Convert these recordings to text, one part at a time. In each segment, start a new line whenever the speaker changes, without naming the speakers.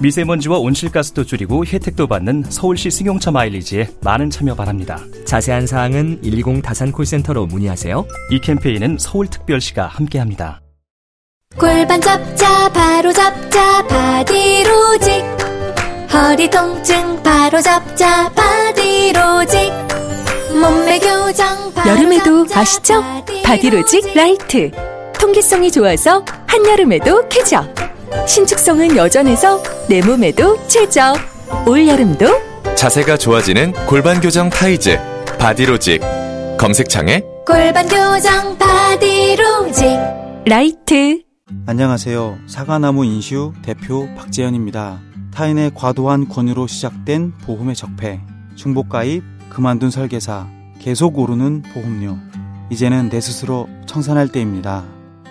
미세먼지와 온실가스도 줄이고 혜택도 받는 서울시 승용차 마일리지에 많은 참여 바랍니다.
자세한 사항은 120 다산 콜센터로 문의하세요.
이 캠페인은 서울특별시가 함께합니다.
골반 잡자 바로 잡자 바디로직 허리 통증 바로 잡자 바디로직 몸매 교정 바로
여름에도
잡자,
아시죠? 바디로직 라이트. 통기성이 좋아서 한여름에도 쾌적. 신축성은 여전해서 내 몸에도 최적. 올여름도
자세가 좋아지는 골반 교정 타이즈 바디로직 검색창에
골반 교정 바디로직
라이트.
안녕하세요. 사과나무 인슈 대표 박재현입니다. 타인의 과도한 권유로 시작된 보험의 적폐, 중복 가입, 그만둔 설계사, 계속 오르는 보험료. 이제는 내 스스로 청산할 때입니다.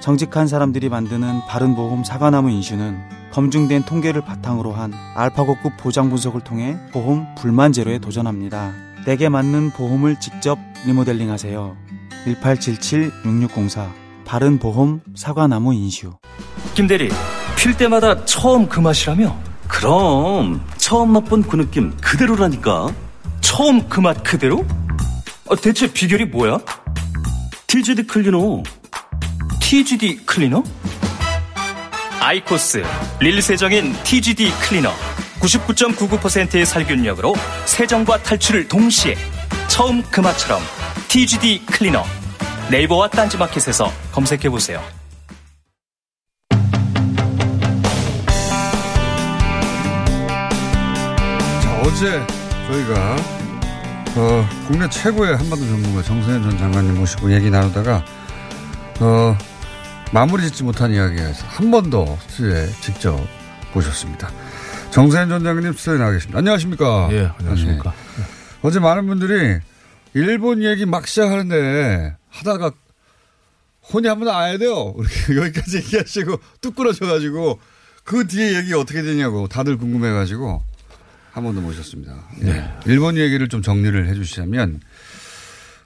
정직한 사람들이 만드는 바른보험 사과나무 인슈는 검증된 통계를 바탕으로 한 알파고급 보장 분석을 통해 보험 불만 제로에 도전합니다. 내게 맞는 보험을 직접 리모델링 하세요. 1877-6604 바른보험 사과나무 인슈
김대리, 필 때마다 처음 그 맛이라며?
그럼 처음 맛본 그 느낌 그대로라니까
처음 그 맛 그대로? 아, 대체 비결이 뭐야?
TGD 클리노
TGD 클리너? 아이코스 릴 세정인 TGD 클리너 99.99%의 살균력으로 세정과 탈출을 동시에 처음 그 맛처럼 TGD 클리너 네이버와 딴지마켓에서 검색해 보세요.
자, 어제 저희가 어, 국내 최고의 한반도 전문가 정세현 전 장관님 모시고 얘기 나누다가 어, 마무리 짓지 못한 이야기에서 한 번 더 스튜디오에 직접 모셨습니다. 정세현 전 장관님 스튜디오에 나와 계십니다. 안녕하십니까?
예, 안녕하십니까.
네. 어제 많은 분들이 일본 얘기 막 시작하는데 하다가 혼이 한번 아야 돼요. 이렇게 여기까지 얘기하시고 뚝 끊어져가지고 그 뒤에 얘기 어떻게 되냐고 다들 궁금해가지고 한 번 더 모셨습니다. 예.
네.
일본 얘기를 좀 정리를 해 주시자면,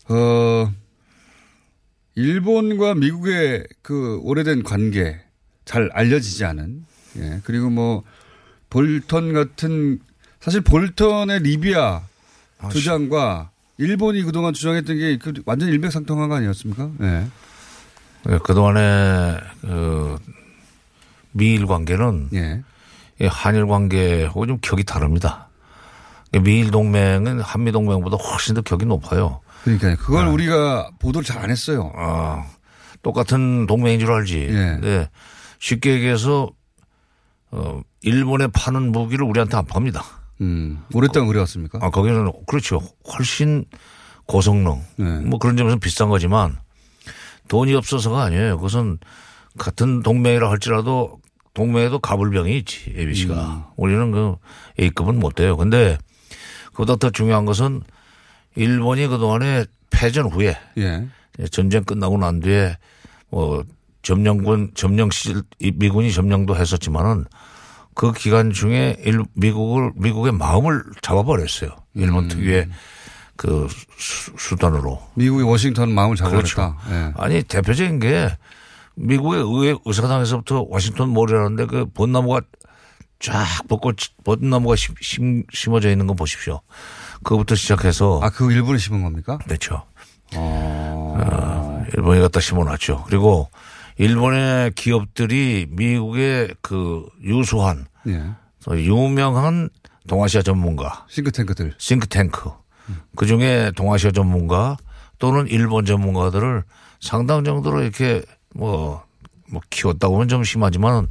어, 일본과 미국의 그 오래된 관계 잘 알려지지 않은, 예. 그리고 뭐, 볼턴 같은, 사실 볼턴의 리비아
아,
주장과 일본이 그동안 주장했던 게그 완전 일맥상통한 거 아니었습니까? 예.
예, 그동안의 그 미일 관계는
예.
이 한일 관계하고 좀 격이 다릅니다. 미일 동맹은 한미 동맹보다 훨씬 더 격이 높아요.
그러니까 그걸
아.
우리가 보도를 잘 안 했어요.
아, 똑같은 동맹인 줄 알지.
예.
네. 쉽게 얘기해서 어, 일본에 파는 무기를 우리한테 안 팝니다.
음, 오랫동안 그래왔습니까?
아, 거기는 그렇죠. 훨씬 고성능.
네.
뭐 그런 점에서 비싼 거지만 돈이 없어서가 아니에요. 그것은 같은 동맹이라 할지라도 동맹에도 가불병이 있지, ABC가.
음.
우리는 그 A급은 못 돼요. 근데 그보다 더 중요한 것은 일본이 그동안에 패전 후에
예.
전쟁 끝나고 난 뒤에 뭐 점령군 점령 시절 이 미군이 점령도 했었지만은 그 기간 중에 일 미국을 미국의 마음을 잡아버렸어요. 일본
음.
특유의 그 수, 수단으로.
미국의 워싱턴 마음을
그렇죠.
잡아버렸다. 예.
아니 대표적인 게 미국의 의회 의사당에서부터 워싱턴 몰이라는데 그 벚나무가 쫙 벚꽃 벚나무가 심, 심, 심어져 있는 거 보십시오. 그거부터 시작해서
아, 그 일본에 심은 겁니까?
그렇죠.
어.
어, 일본이 갖다 심어놨죠. 그리고 일본의 기업들이 미국의 그 유수한
예.
또 유명한 동아시아 전문가
싱크탱크들.
싱크탱크 그 중에 동아시아 전문가 또는 일본 전문가들을 상당 정도로 이렇게 뭐, 뭐 키웠다고 하면 좀 심하지만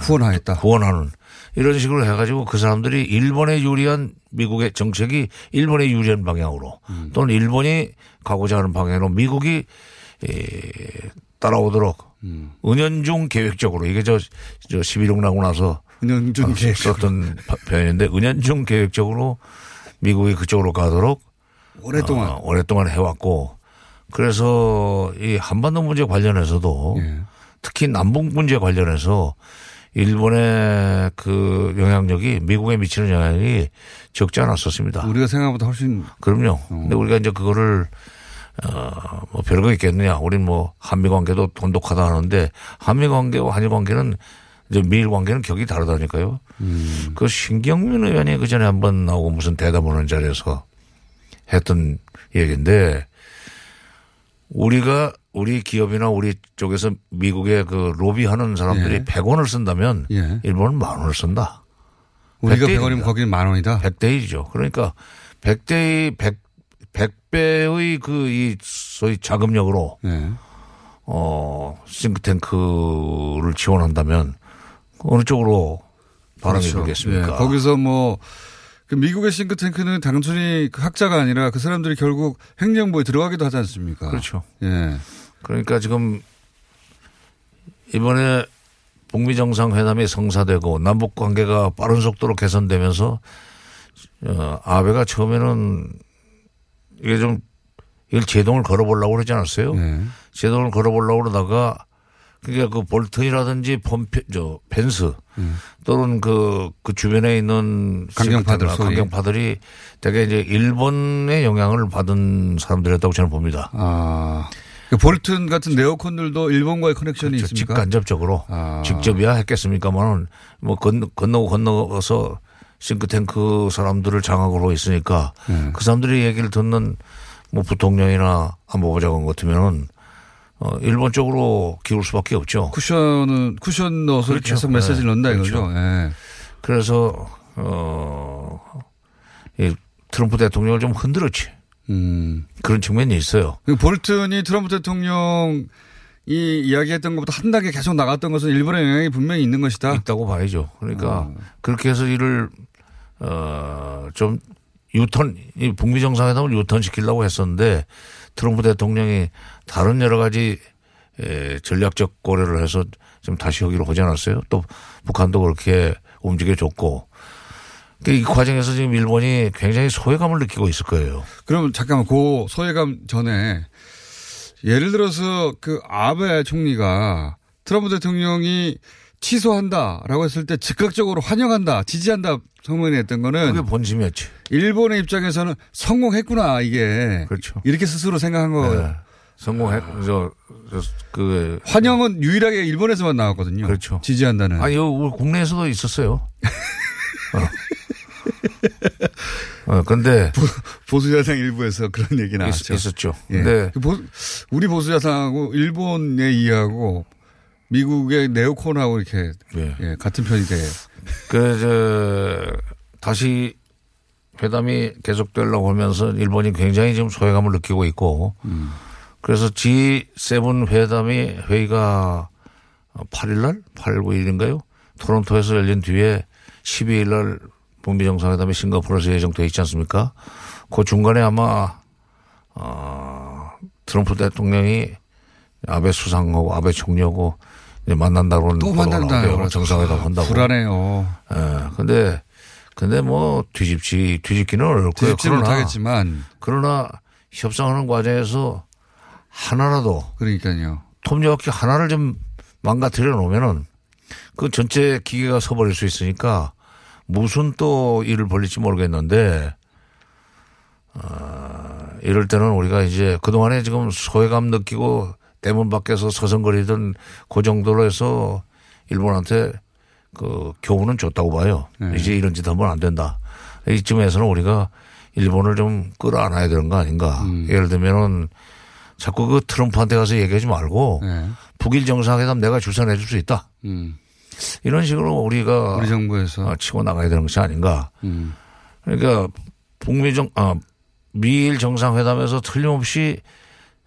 후원하겠다.
후원하는 이런 식으로 해가지고 그 사람들이 일본에 유리한 미국의 정책이 일본에 유리한 방향으로
음.
또는 일본이 가고자 하는 방향으로 미국이 에, 따라오도록
음.
은연중 계획적으로 이게 저, 저 11억 나고 나서
은연중 계획
썼던 파- 표현인데 은연중 계획적으로 미국이 그쪽으로 가도록
오랫동안
어, 오랫동안 해왔고 그래서 이 한반도 문제 관련해서도
예.
특히 남북 문제 관련해서 일본의 그 영향력이 미국에 미치는 영향이 적지 않았었습니다.
우리가 생각보다 훨씬
그럼요. 근데 우리가 이제 그거를 어, 뭐 별거 있겠느냐. 우린 뭐 한미 관계도 돈독하다 하는데 한미 관계와 한일 관계는 이제 미일 관계는 격이 다르다니까요. 그 신경민 의원이 그 전에 한번 나오고 무슨 대담하는 자리에서 했던 얘기인데 우리가 우리 기업이나 우리 쪽에서 미국에 그 로비하는 사람들이
예.
100원을 쓴다면
예.
일본은 만 원을 쓴다.
우리가
100대
100원이면 거기는 만 원이다.
100대 1이죠. 그러니까 100대의 100, 100배의 그 이 소위 자금력으로
예.
어, 싱크탱크를 지원한다면 어느 쪽으로 바람이
그렇죠.
불겠습니까?
예. 거기서 뭐, 그 미국의 싱크탱크는 단순히 그 학자가 아니라 그 사람들이 결국 행정부에 들어가기도 하지 않습니까?
그렇죠.
예.
그러니까 지금 이번에 북미 정상회담이 성사되고 남북 관계가 빠른 속도로 개선되면서 어, 아베가 처음에는 이게 좀 이걸 제동을 걸어보려고 그러지 않았어요?
예.
제동을 걸어보려고 그러다가 그게 그 볼턴이라든지 폼페, 저, 펜스 또는 그, 그 주변에 있는
강경파들.
강경파들이 되게 이제 일본의 영향을 받은 사람들이었다고 저는 봅니다.
아. 그 볼튼 같은 네오콘들도 일본과의 커넥션이
그렇죠.
있습니까?
직간접적으로
아.
직접이야 했겠습니까만은 뭐 건너, 건너고 건너서 싱크탱크 사람들을 장악으로 있으니까
네.
그 사람들이 얘기를 듣는 뭐 부통령이나 안보보좌관 같으면은 어, 일본 쪽으로 기울 수밖에 없죠.
쿠션은, 쿠션 넣어서
그렇죠.
계속 메시지를
네.
넣는다
그렇죠.
이거죠. 예.
그래서 어, 이 트럼프 대통령을 좀 흔들었지.
음.
그런 측면이 있어요.
그 볼튼이 트럼프 대통령이 이야기했던 것보다 한 단계 계속 나갔던 것은 일본의 영향이 분명히 있는 것이다.
있다고 봐야죠. 그러니까
어.
그렇게 해서 이를 어 좀 유턴 이 북미 정상회담을 유턴 시키려고 했었는데 트럼프 대통령이 다른 여러 가지 에, 전략적 고려를 해서 좀 다시 여기로 오지 않았어요. 또 북한도 그렇게 움직여줬고 그이 과정에서 지금 일본이 굉장히 소외감을 느끼고 있을 거예요.
그럼 잠깐만 그 소외감 전에 예를 들어서 그 아베 총리가 트럼프 대통령이 취소한다라고 했을 때 즉각적으로 환영한다, 지지한다 성명이 했던 거는
그게 본심이었지.
일본의 입장에서는 성공했구나 이게
그렇죠.
이렇게 스스로 생각한 거예요.
네. 성공했 저, 저, 그
환영은 유일하게 일본에서만 나왔거든요.
그렇죠.
지지한다는.
아니, 우리 국내에서도 있었어요. 어. 어, 근데.
보수 야당 일부에서 그런 얘기 나왔죠.
있, 었죠
예.
근데.
그 보- 우리 보수 야당하고 일본의 이해하고 미국의 네오콘하고 이렇게
예.
예, 같은 편이 돼.
그, 저, 다시 회담이 계속되려고 하면서 일본이 굉장히 지금 소외감을 느끼고 있고. 그래서 G7 회담이 회의가 8일날? 8, 9일인가요? 토론토에서 열린 뒤에 12일날 북미 정상회담이 싱가포르에서 예정돼 있지 않습니까? 그 중간에 아마 어, 트럼프 대통령이 아베 수상하고 아베 총리하고 이제 만난다고
또 만난다고
정상회담 한다고.
불안해요.
예. 근데 근데 뭐 뒤집지 뒤집기는 어렵고요.
뒤집지
그러나
못하겠지만
그러나 협상하는 과정에서 하나라도
그러니까요.
톱니바퀴 하나를 좀 망가뜨려 놓으면은 그 전체 기계가 서버릴 수 있으니까 무슨 또 일을 벌릴지 모르겠는데 어, 이럴 때는 우리가 이제 그동안에 지금 소외감 느끼고 대문 밖에서 서성거리던 그 정도로 해서 일본한테 그 교훈은 줬다고 봐요.
네.
이제 이런 짓 하면 안 된다. 이쯤에서는 우리가 일본을 좀 끌어안아야 되는 거 아닌가.
음.
예를 들면은 자꾸 그 트럼프한테 가서 얘기하지 말고
네.
북일 정상회담 내가 주선해 줄 수 있다.
음.
이런 식으로 우리가
우리 정부에서
어, 치고 나가야 되는 것이 아닌가.
음.
그러니까 북미 정, 아, 미일 정상회담에서 틀림없이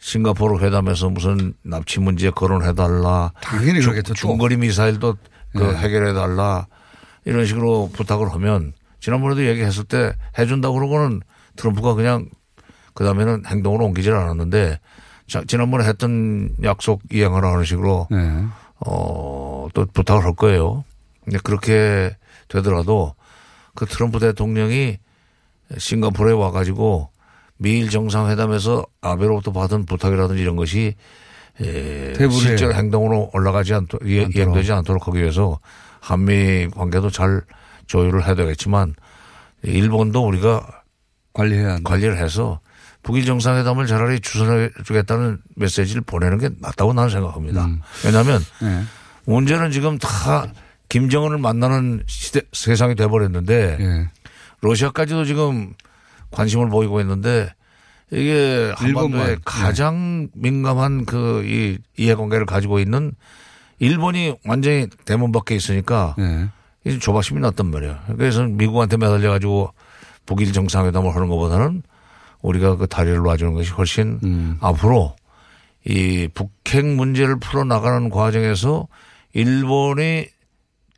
싱가포르 회담에서 무슨 납치 문제 거론해달라.
당연히 그러겠죠. 또.
중거리 미사일도 그
네.
해결해달라. 이런 식으로 부탁을 하면 지난번에도 얘기했을 때 해준다고 그러고는 트럼프가 그냥 그 다음에는 행동으로 옮기질 않았는데 자, 지난번에 했던 약속 이행하라 하는 식으로
네.
어, 또 부탁을 할 거예요. 근데 그렇게 되더라도 그 트럼프 대통령이 싱가포르에 와가지고 미일 정상회담에서 아베로부터 받은 부탁이라든지 이런 것이 에,
테이블에
실제로 행동으로 올라가지 않도록 이-
않도록.
이행되지 않도록 하기 위해서 한미 관계도 잘 조율을 해야 되겠지만 일본도 우리가
관리해야 한다.
관리를 해서 북일 정상회담을 차라리 주선해 주겠다는 메시지를 보내는 게 낫다고 나는 생각합니다.
음.
왜냐하면
네.
문제는 지금 다 김정은을 만나는 시대, 세상이 돼버렸는데
예.
러시아까지도 지금 관심을 보이고 있는데 이게 한반도에
일본만, 네.
가장 민감한 그 이 이해관계를 가지고 있는 일본이 완전히 대문 밖에 있으니까
예.
이제 조바심이 났단 말이에요. 그래서 미국한테 매달려 가지고 북일 정상회담을 하는 것보다는 우리가 그 다리를 놔주는 것이 훨씬
음.
앞으로 이 북핵 문제를 풀어 나가는 과정에서 일본이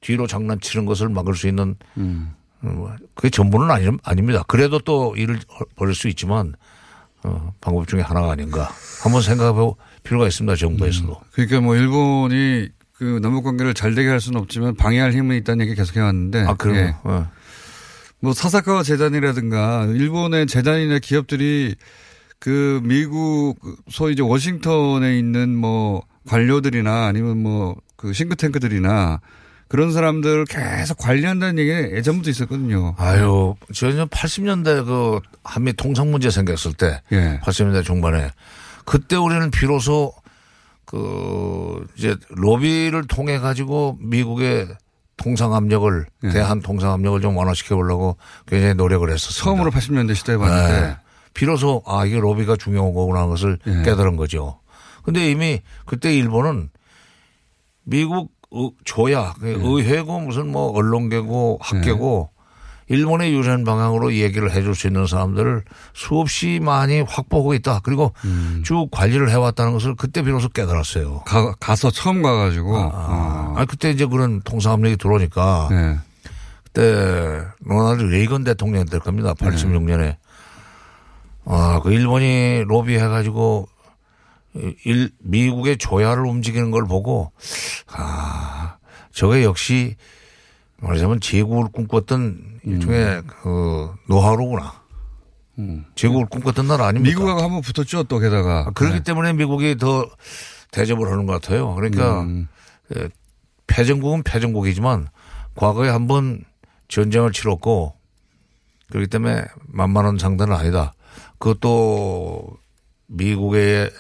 뒤로 장난치는 것을 막을 수 있는
음.
어, 그게 전부는 아니, 아닙니다. 그래도 또 일을 벌일 수 있지만 어, 방법 중에 하나가 아닌가 한번 생각해 볼 필요가 있습니다. 정부에서도.
그러니까 뭐 일본이 그 남북 관계를 잘 되게 할 수는 없지만 방해할 힘은 있다는 얘기 계속 해왔는데.
아, 그럼
예.
어.
뭐 사사카와 재단이라든가 일본의 재단이나 기업들이 그 미국 소위 이제 워싱턴에 있는 뭐 관료들이나 아니면 뭐 그 싱크탱크들이나 그런 사람들을 계속 관리한다는 얘기가 예전부터 있었거든요.
아유, 저는 80년대 그 한미 통상 문제 생겼을 때,
예.
80년대 중반에 그때 우리는 비로소 그 이제 로비를 통해 가지고 미국의 통상 압력을
예.
대한 통상 압력을 좀 완화시켜 보려고 굉장히 노력을 했었습니다.
처음으로 80년대 시대에 봤는데
네. 비로소 아 이게 로비가 중요한 거구나 하는 것을
예.
깨달은 거죠. 근데 이미 그때 일본은 미국 의- 조야 그
예.
의회고 무슨 뭐 언론계고 학계고 일본의 유전 방향으로 이 얘기를 해줄 수 있는 사람들을 수없이 많이 확보하고 있다. 그리고
음.
쭉 관리를 해왔다는 것을 그때 비로소 깨달았어요.
가, 가서 처음 가가지고 어.
아, 그때 이제 그런 통상압력이 들어오니까
네.
그때 로나ल्드 레이건 대통령 될 겁니다. 86년에. 아, 그 일본이 로비해가지고 일, 미국의 조야를 움직이는 걸 보고 아, 저게 역시 말하자면 제국을 꿈꿨던 일종의 그 노하우로구나. 제국을 꿈꿨던 나라 아닙니까?
미국하고 한번 붙었죠 또 게다가
아, 그렇기
네.
때문에 미국이 더 대접을 하는 것 같아요. 그러니까
음.
예, 패전국은 패전국이지만 과거에 한번 전쟁을 치렀고 그렇기 때문에 만만한 상대는 아니다. 그것도 미국의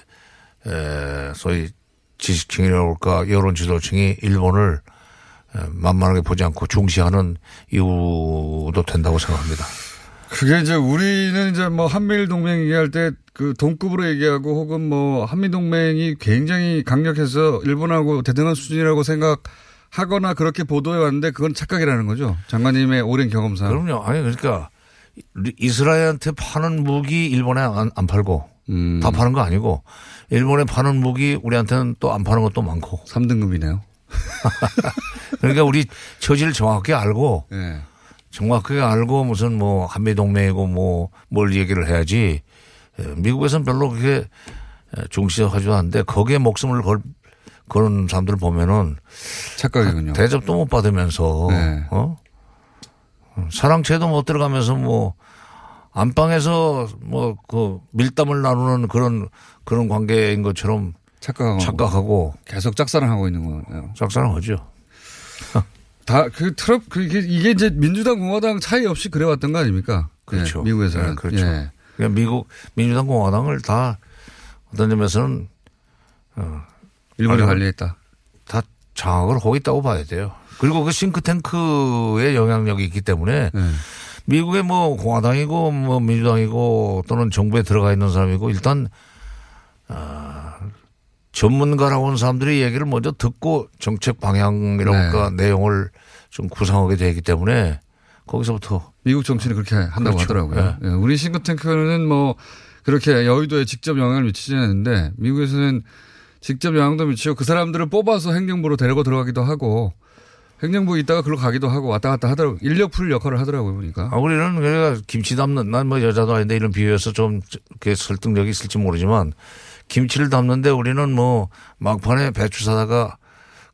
에, 소위 지식층이라고 할까 여론 지도층이 일본을 에, 만만하게 보지 않고 중시하는 이유도 된다고 생각합니다.
그게 이제 우리는 이제 뭐 한미일 동맹 얘기할 때 그 동급으로 얘기하고 혹은 뭐 한미 동맹이 굉장히 강력해서 일본하고 대등한 수준이라고 생각하거나 그렇게 보도해 왔는데 그건 착각이라는 거죠. 장관님의 오랜 경험상.
그럼요. 아니 그러니까 이- 이스라엘한테 파는 무기 일본에 안, 안 팔고
음.
다 파는 거 아니고 일본에 파는 무기 우리한테는 또 안 파는 것도 많고
3등급이네요.
그러니까 우리 처지를 정확하게 알고
네.
정확하게 알고 무슨 뭐 한미 동맹이고 뭐 뭘 얘기를 해야지 예, 미국에서는 별로 그렇게 예, 중시하지도 않는데 거기에 목숨을 걸 그런 사람들 보면은
착각이군요.
대접도 못 받으면서
네.
어 사랑채도 못 들어가면서 뭐 안방에서 뭐 그 밀담을 나누는 그런 그런 관계인 것처럼
착각하고.
착각하고
계속 짝사랑하고 있는 거예요.
짝사랑하죠.
다 그 트럼프 그 이게, 이게 이제 민주당 공화당 차이 없이 그래왔던 거 아닙니까?
그렇죠.
예, 미국에서는
네, 그렇죠.
예.
그러니까 미국 민주당 공화당을 다 어떤 점에서는 어,
일본이 관리했다.
다 장악을 하고 있다고 봐야 돼요. 그리고 그 싱크탱크의 영향력이 있기 때문에
예.
미국의 뭐 공화당이고 뭐 민주당이고 또는 정부에 들어가 있는 사람이고 일단 아, 전문가라고 하는 사람들이 얘기를 먼저 듣고 정책 방향이랄까 내용을 좀 구상하게 되기 때문에 거기서부터
미국 정치는 그렇게 한다고
그렇죠.
하더라고요. 예, 우리 싱크탱크는 뭐 그렇게 여의도에 직접 영향을 미치지 않는데 미국에서는 직접 영향도 미치고 그 사람들을 뽑아서 행정부로 데리고 들어가기도 하고 행정부에 있다가 글로 가기도 하고 왔다 갔다 하더라고요. 인력 풀 역할을 하더라고요, 보니까.
아, 우리는 그래가 김치 담는, 난 뭐 여자도 아닌데 이런 비유에서 좀 설득력이 있을지 모르지만 김치를 담는데 우리는 뭐 막판에 배추 사다가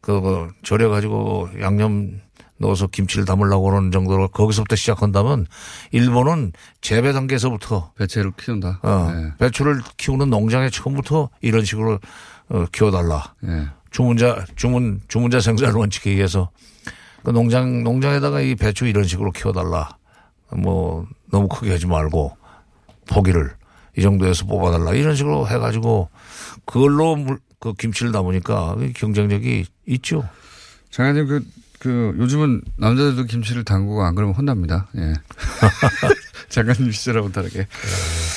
그, 그 절여 가지고 양념 넣어서 김치를 담으려고 하는 정도로 거기서부터 시작한다면 일본은 재배 단계에서부터
배추를 키운다.
어,
네.
배추를 키우는 농장에 처음부터 이런 식으로 어, 키워달라.
네.
주문자 주문 주문자 생산 원칙에 의해서 그 농장 농장에다가 이 배추 이런 식으로 키워달라. 뭐 너무 크게 하지 말고 포기를 이 정도에서 뽑아달라 이런 식으로 해가지고 그걸로 물, 그 김치를 담으니까 경쟁력이 있죠.
장관님 그, 그 요즘은 남자들도 김치를 담그고 안 그러면 혼납니다. 예. 장관님 시절하고는 다르게.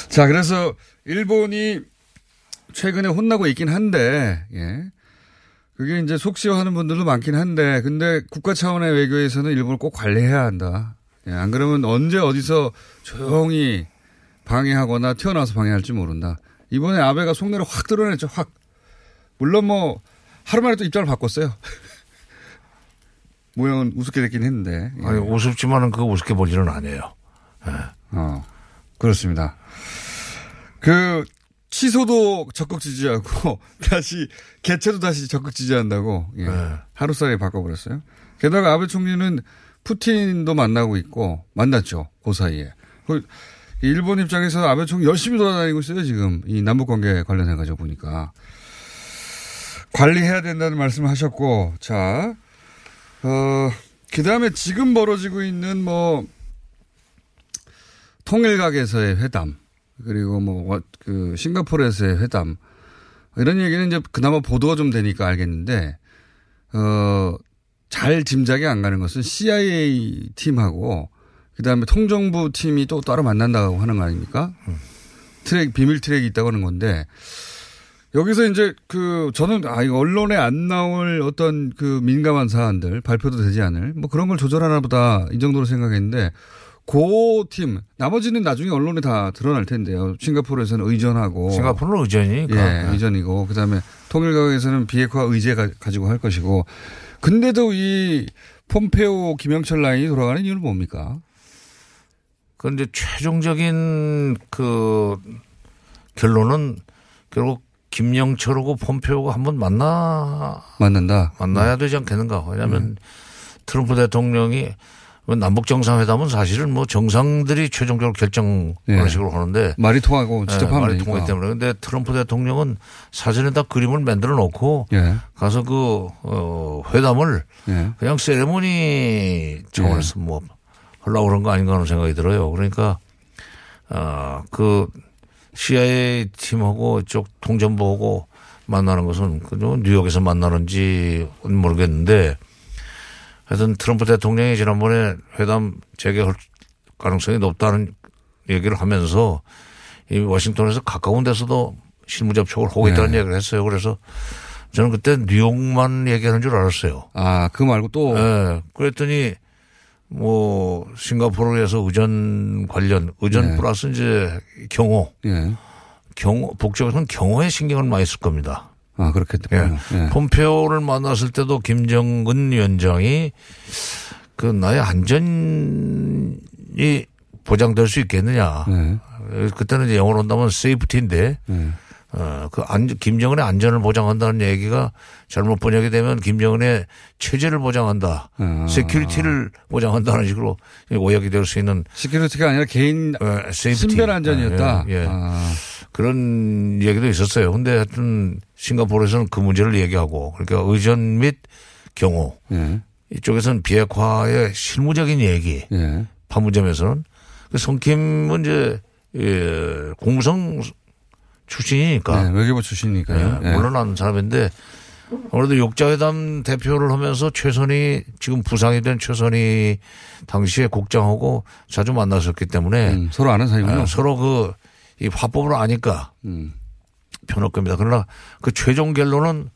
자 그래서 일본이 최근에 혼나고 있긴 한데 예. 그게 이제 속 시원하는 분들도 많긴 한데 근데 국가 차원의 외교에서는 일본을 꼭 관리해야 한다. 예, 안 그러면 언제 어디서 조용히 방해하거나 튀어나와서 방해할지 모른다. 이번에 아베가 속내를 확 드러냈죠. 확. 물론 뭐 하루 만에 또 입장을 바꿨어요. 모양은 우습게 됐긴 했는데. 예.
아니 우습지만은 그거 우습게 볼 일은 아니에요.
어, 그렇습니다. 그, 취소도 적극 지지하고, 다시, 개최도 다시 적극 지지한다고, 예.
네.
하루 사이에 바꿔버렸어요. 게다가 아베 총리는 푸틴도 만나고 있고, 만났죠. 그 사이에. 그 일본 입장에서 아베 총리 열심히 돌아다니고 있어요, 지금. 이 남북 관계 관련해 가지고 보니까. 관리해야 된다는 말씀을 하셨고, 자, 어, 그 다음에 지금 벌어지고 있는 뭐, 통일각에서의 회담, 그리고 뭐, 그, 싱가포르에서의 회담, 이런 얘기는 이제 그나마 보도가 좀 되니까 알겠는데, 어, 잘 짐작이 안 가는 것은 CIA 팀하고, 그 다음에 통정부 팀이 또 따로 만난다고 하는 거 아닙니까? 트랙, 비밀 트랙이 있다고 하는 건데, 여기서 이제 그 저는 아 이거 언론에 안 나올 어떤 그 민감한 사안들 발표도 되지 않을 뭐 그런 걸 조절하나 보다 이 정도로 생각했는데 그 팀 나머지는 나중에 언론에 다 드러날 텐데요. 싱가포르에서는 의전하고
싱가포르는 의전이니까.
예,
네.
의전이고 그 다음에 통일각에서는 비핵화 의제 가, 가지고 할 것이고 근데도 이 폼페오 김영철 라인이 돌아가는 이유는 뭡니까?
그런데 최종적인 그 결론은 결국 김영철하고 폼페오가 한번 만나
만난다.
만나야 되지 않겠는가? 왜냐하면 트럼프 대통령이 뭐 남북 정상회담은 사실은 뭐 정상들이 최종적으로 결정하는
예.
식으로 하는데
말이 통하고 직접
예, 말이
되니까.
통하기 때문에 근데 트럼프 대통령은 사전에다 그림을 만들어 놓고
예.
가서 그 어, 회담을
예.
그냥 세레모니 차원에서 뭐 하려고 그런 거 아닌가 하는 생각이 들어요. 그러니까 아그 CIA 팀하고 이쪽 통전부하고 만나는 것은 그저 뉴욕에서 만나는지 모르겠는데 하여튼 트럼프 대통령이 지난번에 회담 재개할 가능성이 높다는 얘기를 하면서 이 워싱턴에서 가까운 데서도 실무 접촉을 하고 있다는
네.
얘기를 했어요. 그래서 저는 그때 뉴욕만 얘기하는 줄 알았어요.
아, 그 말고 또
예. 그랬더니 뭐 싱가포르에서 의전 관련 의전
네.
플러스 이제 경호
예.
경호 북쪽에서는 경호에 신경을 많이 쓸 겁니다.
아, 그렇겠군요. 예.
폼페오를 만났을 때도 김정은 위원장이 그 나의 안전이 보장될 수 있겠느냐.
네.
그때는 이제 영어로 한다면 safety인데
네.
어, 그 안, 김정은의 안전을 보장한다는 얘기가 잘못 번역이 되면 김정은의 체제를 보장한다.
아.
security를 보장한다는 식으로 오역이 될 수 있는
security가 아니라 개인
어, safety.
신변 안전이었다.
예, 예.
아.
그런 얘기도 있었어요. 근데 하여튼 싱가포르에서는 그 문제를 얘기하고 그러니까 의전 및 경호
예.
이쪽에서는 비핵화의 실무적인 얘기
예.
판문점에서는 그 성킴은 이제 예, 공무성 출신이니까
네, 외교부 출신이니까요.
예,
예.
물론 아는 사람인데 아무래도 육자회담 대표를 하면서 최선희 지금 부상이 된 최선희 당시에 국장하고 자주 만났었기 때문에
음, 서로 아는 사이군요.
예, 서로 그 이 화법을 아니까
음.
편할 겁니다. 그러나 그 최종 결론은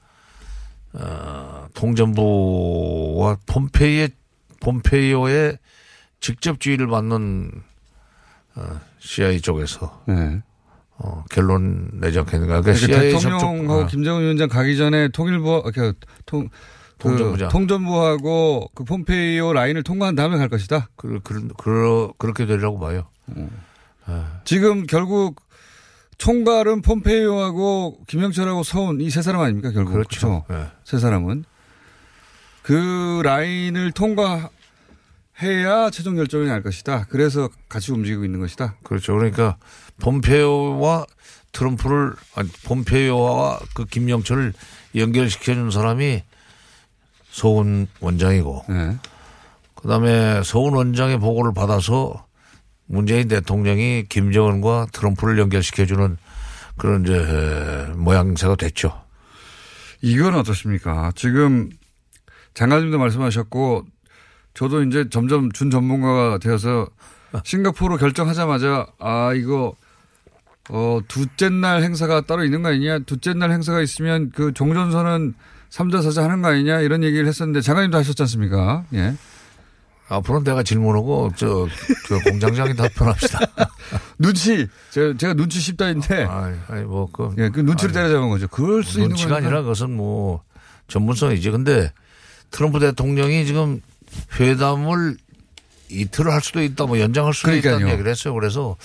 어, 통전부와 폼페이의 폼페이오의 직접 지휘를 받는 어, CIA 쪽에서
네.
어, 결론 내지 않겠는가. 그러니까
그러니까
CIA
대통령하고
접촉, 어,
김정은 위원장 가기 전에 통일부, 그, 통, 그
통전부장.
통전부하고 그 폼페이오 라인을 통과한 다음에 갈 것이다.
그, 그, 그, 그렇게 되리라고 봐요.
지금 결국 총괄은 폼페이오하고 김영철하고 서훈 이 세 사람 아닙니까 결국
그렇죠.
그렇죠?
예.
세 사람은 그 라인을 통과 해야 최종 결정이 날 것이다. 그래서 같이 움직이고 있는 것이다.
그렇죠. 그러니까 폼페이오와 트럼프를 아니 폼페이오와 그 김영철을 연결시켜준 사람이 서훈 원장이고
네.
그다음에 서훈 원장의 보고를 받아서 문재인 대통령이 김정은과 트럼프를 연결시켜주는 그런 이제 모양새가 됐죠.
이건 어떻습니까? 지금 장관님도 말씀하셨고 저도 이제 점점 준 전문가가 되어서 싱가포르 결정하자마자 아 이거 어 둘째 날 행사가 따로 있는 거 아니냐? 둘째 날 행사가 있으면 그 종전선언 3자 4자 하는 거 아니냐? 이런 얘기를 했었는데 장관님도 하셨지 않습니까? 예.
앞으로 내가 질문하고 저, 저 공장장이 답변합시다.
눈치 제가, 제가 눈치 십다인데
아니, 아니 뭐 그,
예, 그 눈치를 때려잡은 거죠. 그럴 수 있는
눈치가. 아니라 그것은 뭐 전문성이지. 근데 트럼프 대통령이 지금 회담을 이틀을 할 수도 있다, 뭐 연장할 수도
그러니까요.
있다는 얘기를 했어요. 그래서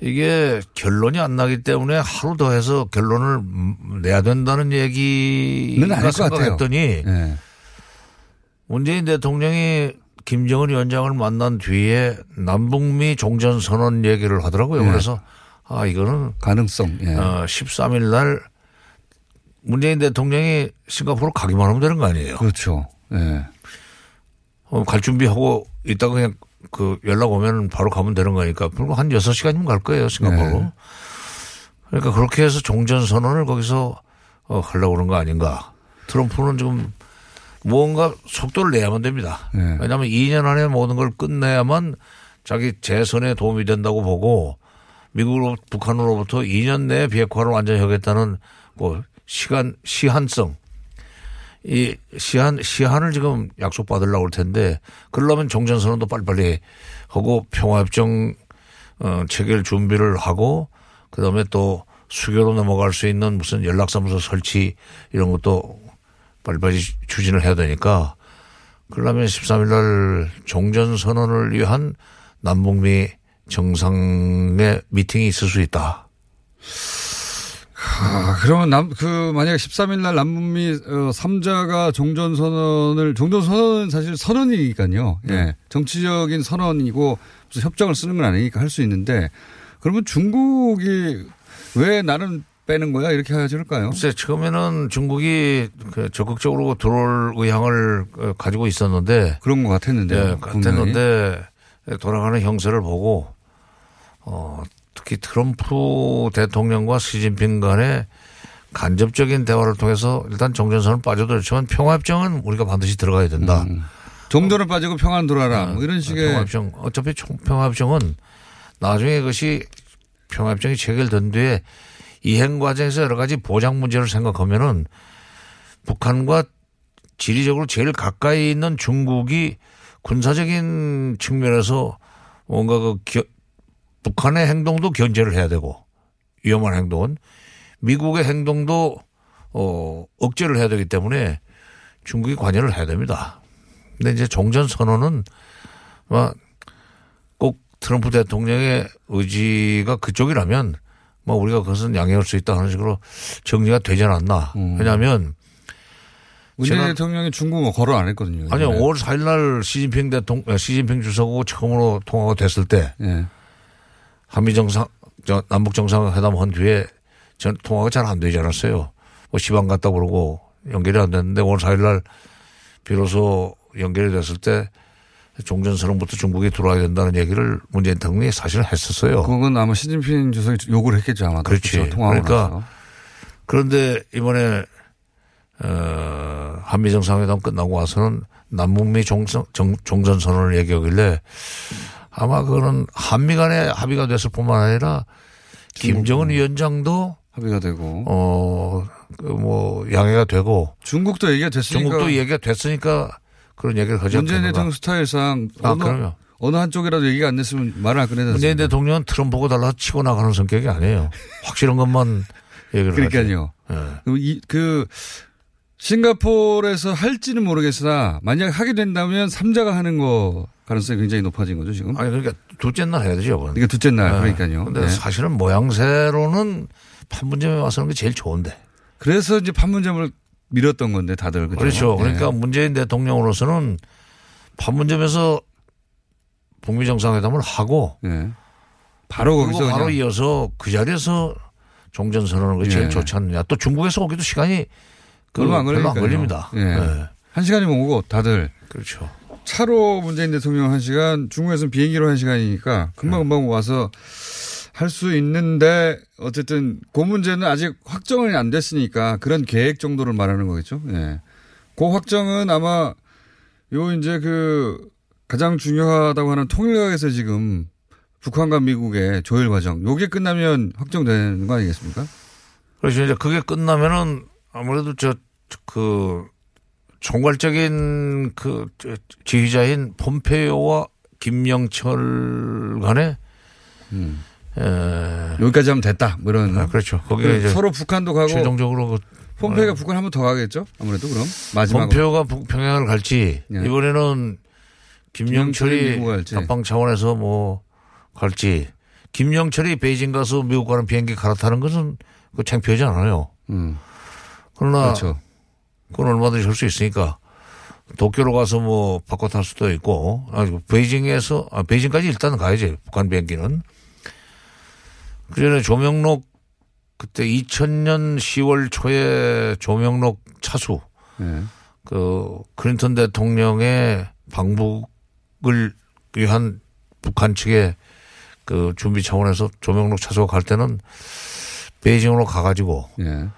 이게 결론이 안 나기 때문에 하루 더 해서 결론을 음, 내야 된다는
는
얘기가. 생각했더니
예.
문재인 대통령이 김정은 위원장을 만난 뒤에 남북미 종전선언 얘기를 하더라고요.
네.
그래서 아, 이거는
가능성. 예.
어, 13일 날 문재인 대통령이 싱가포르 가기만 하면 되는 거 아니에요.
그렇죠. 예.
어, 갈 준비하고 이따가 그냥 그 연락 오면 바로 가면 되는 거니까 불과 한 6시간이면 갈 거예요, 싱가포르.
네.
그러니까 그렇게 해서 종전선언을 거기서 어, 하려고 그런 거 아닌가. 트럼프는 지금 무언가 속도를 내야만 됩니다.
네.
왜냐하면 2년 안에 모든 걸 끝내야만 자기 재선에 도움이 된다고 보고 미국으로 북한으로부터 2년 내에 비핵화를 완전히 하겠다는 뭐 시간 시한성 이 시한 시한을 지금 약속 받으려고 할 텐데 그러려면 종전 선언도 빨리빨리 하고 평화협정 어 체결 준비를 하고 그다음에 또 수교로 넘어갈 수 있는 무슨 연락사무소 설치 이런 것도 빨리빨리 추진을 해야 되니까 그러려면 13일 날 종전 선언을 위한 남북미 정상의 미팅이 있을 수 있다.
아, 그러면 남, 그, 만약에 13일 날 남북미, 어, 3자가 종전선언을, 종전선언은 사실 선언이니까요. 예. 정치적인 선언이고 무슨 협정을 쓰는 건 아니니까 할 수 있는데 그러면 중국이 왜 나는 빼는 거야? 이렇게 하지 않을까요?
글쎄, 처음에는 중국이 그 적극적으로 들어올 의향을 어, 가지고 있었는데.
그런 것 같았는데.
네, 같았는데 돌아가는 형세를 보고, 어, 특히 트럼프 대통령과 시진핑 간의 간접적인 대화를 통해서 일단 정전선은 빠져도 그렇지만 평화협정은 우리가 반드시 들어가야 된다.
음. 종전은 빠지고 평화는 돌아라. 뭐 이런 식의.
평화협정. 어차피 총- 평화협정은 나중에 그것이 평화협정이 체결된 뒤에 이행 과정에서 여러 가지 보장 문제를 생각하면은 북한과 지리적으로 제일 가까이 있는 중국이 군사적인 측면에서 뭔가 그 겨- 북한의 행동도 견제를 해야 되고 위험한 행동은 미국의 행동도 어 억제를 해야 되기 때문에 중국이 관여를 해야 됩니다. 근데 이제 종전 선언은 꼭 트럼프 대통령의 의지가 그쪽이라면 뭐 우리가 그것은 양해할 수 있다 하는 식으로 정리가 되지 않았나. 왜냐하면
문재인 대통령이 중국 뭐 거론 안 했거든요.
아니요,
네.
5월 4일 날 시진핑 대통령, 시진핑 주석하고 처음으로 통화가 됐을 때
예.
한미 정상, 저 남북 정상회담 한 뒤에 전 통화가 잘 안 되지 않았어요. 뭐 시방 갔다 그러고 연결이 안 됐는데 5월 4일 날 비로소 연결이 됐을 때 종전선언부터 중국이 들어와야 된다는 얘기를 문재인 대통령이 사실 했었어요.
그건 아마 시진핑 주석이 요구를 했겠죠 아마.
그렇지.
통화하고
그러니까
나서.
그런데 이번에 어, 한미 정상회담 끝나고 와서는 남북미 종전, 정- 종전 선언을 얘기하길래 아마 그거는 한미 간에 합의가 됐을 뿐만 아니라 김정은 위원장도
합의가 되고
어, 그뭐 양해가 되고
중국도 얘기가 됐으니까
중국도 얘기가 됐으니까 그런 얘기를 하지
문재인
않겠는가.
대통령 스타일상
아,
어느,
그럼요.
어느 한쪽이라도 얘기가 안 됐으면 말을 안 꺼내지
문재인
않습니까?
대통령은 트럼프 보고 달라 치고 나가는 성격이 아니에요. 확실한 것만 얘기를
그러니까요.
하지. 예.
그 이- 그 싱가포르에서 할지는 모르겠으나 만약 하게 된다면 삼자가 하는 거 가능성이 굉장히 높아진 거죠 지금.
아니 그러니까 둘째 날 해야 되죠. 그건.
그러니까 둘째 날
네.
그러니까요.
근데
네.
사실은 모양새로는 판문점에 와서 하는 게 제일 좋은데.
그래서 이제 판문점을 밀었던 건데 다들 그죠?
그렇죠.
네.
그러니까 문재인 대통령으로서는 판문점에서 북미 정상회담을 하고
예. 바로 거기서
바로 이어서 그 자리에서 종전 선언을 그게 제일
예.
좋지 않느냐. 또 중국에서 오기도 시간이 그
얼마 안
별로 안. 걸립니다.
예.
네.
한 시간이면 오고 다들
그렇죠.
차로 문재인 대통령 한 시간, 중국에서는 비행기로 한 시간이니까 금방 금방 와서 할 수 있는데 어쨌든 그 문제는 아직 확정이 안 됐으니까 그런 계획 정도를 말하는 거겠죠. 예. 그 확정은 아마 요 이제 그 가장 중요하다고 하는 통일각에서 지금 북한과 미국의 조율 과정 요게 끝나면 확정되는 거 아니겠습니까?
그래서 이제 그게 끝나면은 아무래도 저 그 총괄적인 그 저- 지휘자인 폼페이오와 김영철 간에 에,
여기까지 하면 됐다. 뭐 이런.
아, 그렇죠. 이제
서로 북한도 가고
최종적으로 그
폼페이가 북한 한번 더 가겠죠? 아무래도 그럼 마지막으로.
폼페오가 북평양을 갈지
예.
이번에는
김영철이.
답방 차원에서 뭐 갈지 김영철이 베이징 가서 미국 가는 비행기 갈아타는 것은 그 창피하지 않아요.
음.
그러나
그렇죠.
그건 얼마든지 할 수 있으니까 도쿄로 가서 뭐 바꿔 탈 수도 있고 아 베이징에서 아 베이징까지 일단 가야지 북한 비행기는 그 전에 조명록 그때 2000년 10월 초에 조명록 차수
예.
그 클린턴 대통령의 방북을 위한 북한 측의 그 준비 차원에서 조명록 차수가 갈 때는 베이징으로 가가지고
예.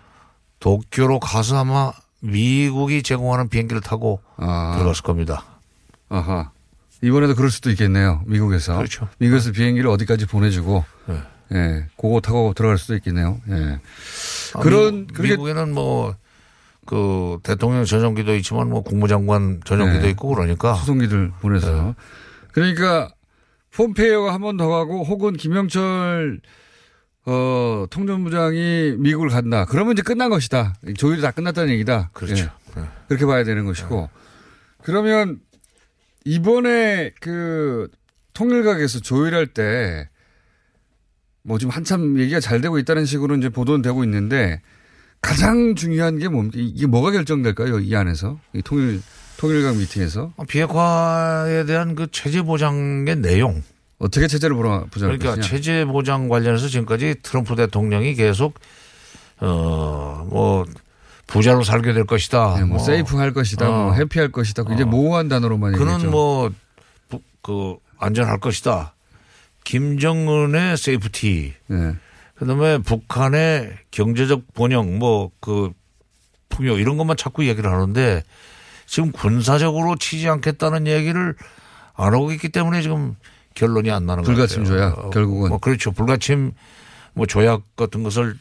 도쿄로 가서 아마 미국이 제공하는 비행기를 타고
아.
들어갔을 겁니다.
아하. 이번에도 그럴 수도 있겠네요. 미국에서.
그렇죠.
미국에서 비행기를 어디까지 보내주고.
네.
예. 그거 타고 들어갈 수도 있겠네요. 예.
아,
그런, 그렇게.
미국에는 뭐 그 대통령 전용기도 있지만 뭐 국무장관 전용기도
네.
있고 그러니까
수송기들 보내서.
네.
그러니까 폼페이오가 한 번 더 가고 혹은 김영철 어, 통전부장이 미국을 간다. 그러면 이제 끝난 것이다. 조율이 다 끝났다는 얘기다.
그렇죠.
예.
네.
그렇게 봐야 되는 것이고. 그러면 이번에 그 통일각에서 조율할 때 뭐 지금 한참 얘기가 잘 되고 있다는 식으로 이제 보도는 되고 있는데 가장 중요한 게 뭡니까? 이게 뭐가 결정될까요? 이 안에서? 이 통일, 통일각 미팅에서?
비핵화에 대한 그 체제 보장의 내용.
어떻게 체제를 보라, 보장할
그러니까
것이냐?
체제 보장 관련해서 지금까지 트럼프 대통령이 계속 어뭐 부자로 살게 될 것이다.
네, 뭐, safe 할 것이다. 뭐
어.
happy할 것이다. 굉장히 모호한 단어로만.
그는 뭐, 부- 그, 안전할 것이다. 김정은의 safety.
네.
그 다음에 북한의 경제적 번영, 뭐, 그, 풍요, 이런 것만 자꾸 얘기를 하는데 지금 군사적으로 치지 않겠다는 얘기를 안 하고 있기 때문에 지금 결론이 안 나는 거예요.
불가침 조약, 결국은.
뭐 그렇죠. 불가침 뭐 조약 같은 것을,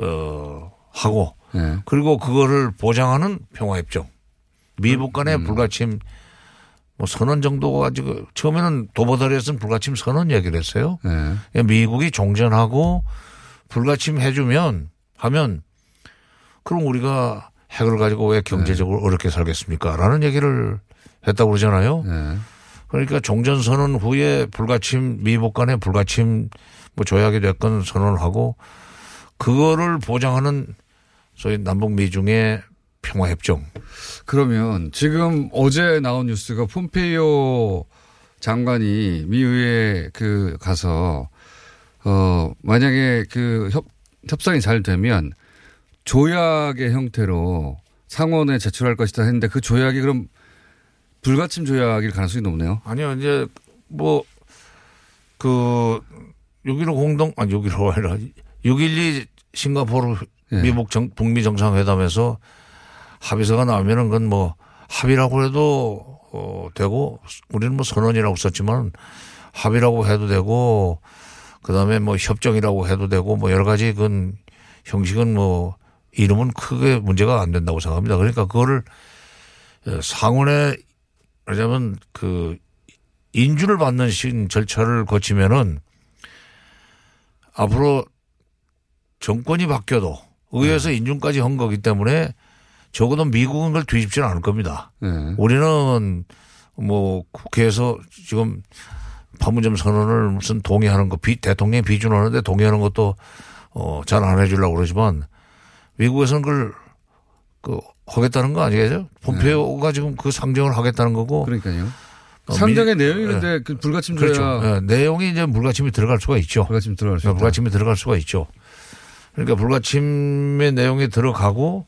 어, 하고
네.
그리고 그거를 보장하는 평화협정. 미북 간의
음.
불가침 뭐 선언 정도 가지고 처음에는 도보다리에서는 불가침 선언 얘기를 했어요.
네.
미국이 종전하고 불가침 해주면 하면 그럼 우리가 핵을 가지고 왜 경제적으로
네.
어렵게 살겠습니까? 라는 얘기를 했다고 그러잖아요.
네.
그러니까 종전 선언 후에 불가침 미북 간의 불가침 뭐 조약이 됐건 선언을 하고 그거를 보장하는 소위 남북 미중의 평화협정.
그러면 지금 어제 나온 뉴스가 폼페이오 장관이 미 의회 그 가서 어 만약에 그 협, 협상이 잘 되면 조약의 형태로 상원에 제출할 것이다 했는데 그 조약이 그럼 불가침 조약일 가능성이 높네요.
아니요, 이제 뭐, 그, 6.15 공동, 아니, 6.15 아니라 6.12 싱가포르
예.
미국 정, 북미 정상회담에서 합의서가 나오면은 그건 뭐 합의라고 해도 어, 되고 우리는 뭐 선언이라고 썼지만 합의라고 해도 되고 그 다음에 뭐 협정이라고 해도 되고 뭐 여러 가지 그건 형식은 뭐 이름은 크게 문제가 안 된다고 생각합니다. 그러니까 그거를 어, 상원에 말하자면 그 인준을 받는 신 절차를 거치면은 앞으로 정권이 바뀌어도 의회에서 인준까지 한 거기 때문에 적어도 미국은 그걸 뒤집지는 않을 겁니다.
네.
우리는 뭐 국회에서 지금 판문점 선언을 무슨 동의하는 거, 비, 대통령이 비준하는데 동의하는 것도 어, 잘 안 해주려고 그러지만 미국에서는 그걸 그 하겠다는 거 아니겠죠? 폼페오가 지금 그 상정을 하겠다는 거고
그러니까요.
어,
상장의
미-
내용이
예.
근데 그 불가침
그렇죠. 예, 내용이 이제 물가침이 들어갈 수가 있죠.
불가침 들어갈 수
네. 불가침이 들어갈 수가 있죠. 그러니까 불가침의 내용이 들어가고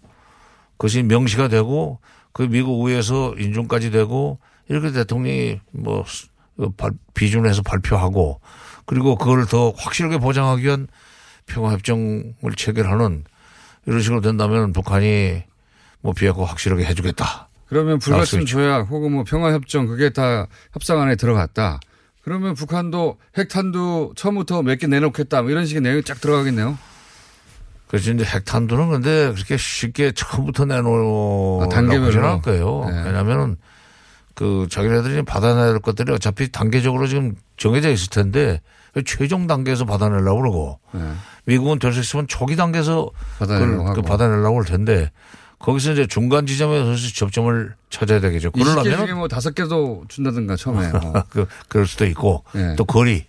그것이 명시가 되고 그 미국 의회에서 인준까지 되고 이렇게 대통령이 뭐 스- 그 발- 비준해서 발표하고 그리고 그걸 더 확실하게 보장하기 위한 평화협정을 체결하는 이런 식으로 된다면 북한이 뭐 비핵화 확실하게 해주겠다.
그러면 불가침. 조약 혹은 뭐 평화협정 그게 다 협상 안에 들어갔다. 그러면 북한도 핵탄두 처음부터 몇 개 내놓겠다. 뭐 이런 식의 내용이 쫙 들어가겠네요.
그래서 이제 핵탄두는 근데 그렇게 쉽게 처음부터 내놓으라고
아, 단계별로?
하지는 않을 거예요.
네.
왜냐하면 그 자기네들이 받아내야 될 것들이 어차피 단계적으로 지금 정해져 있을 텐데 최종 단계에서 받아내려고 그러고
네.
미국은 될 수 있으면 초기 단계에서
받아내려고.
그 받아내려고 할 텐데 거기서 이제 중간 지점에서 접점을 찾아야 되겠죠.
20개 중에
그러려면
뭐 다섯 개도 준다든가 처음에. 뭐.
그, 그럴 수도 있고
네.
또 거리.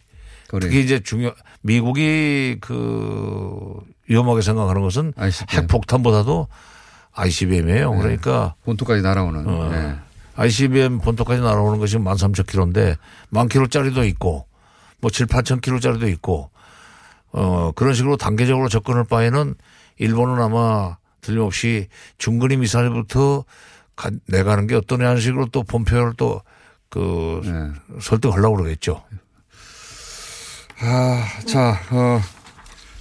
거리.
특히 이제 중요 미국이 그 위험하게 생각하는 것은
ICBM.
핵폭탄보다도 ICBM이에요.
네.
그러니까
본토까지 날아오는.
어.
네.
ICBM 본토까지 날아오는 것이 13,000km인데 만 킬로짜리도 있고 뭐 7, 8천 킬로짜리도 있고 어 그런 식으로 단계적으로 접근할 바에는 일본은 아마 틀림없이 중거리 미사일부터 가, 내가는 게 어떠냐 하는 식으로 또 본표를 또그
네.
설득하려고 그러겠죠.
아, 자, 어.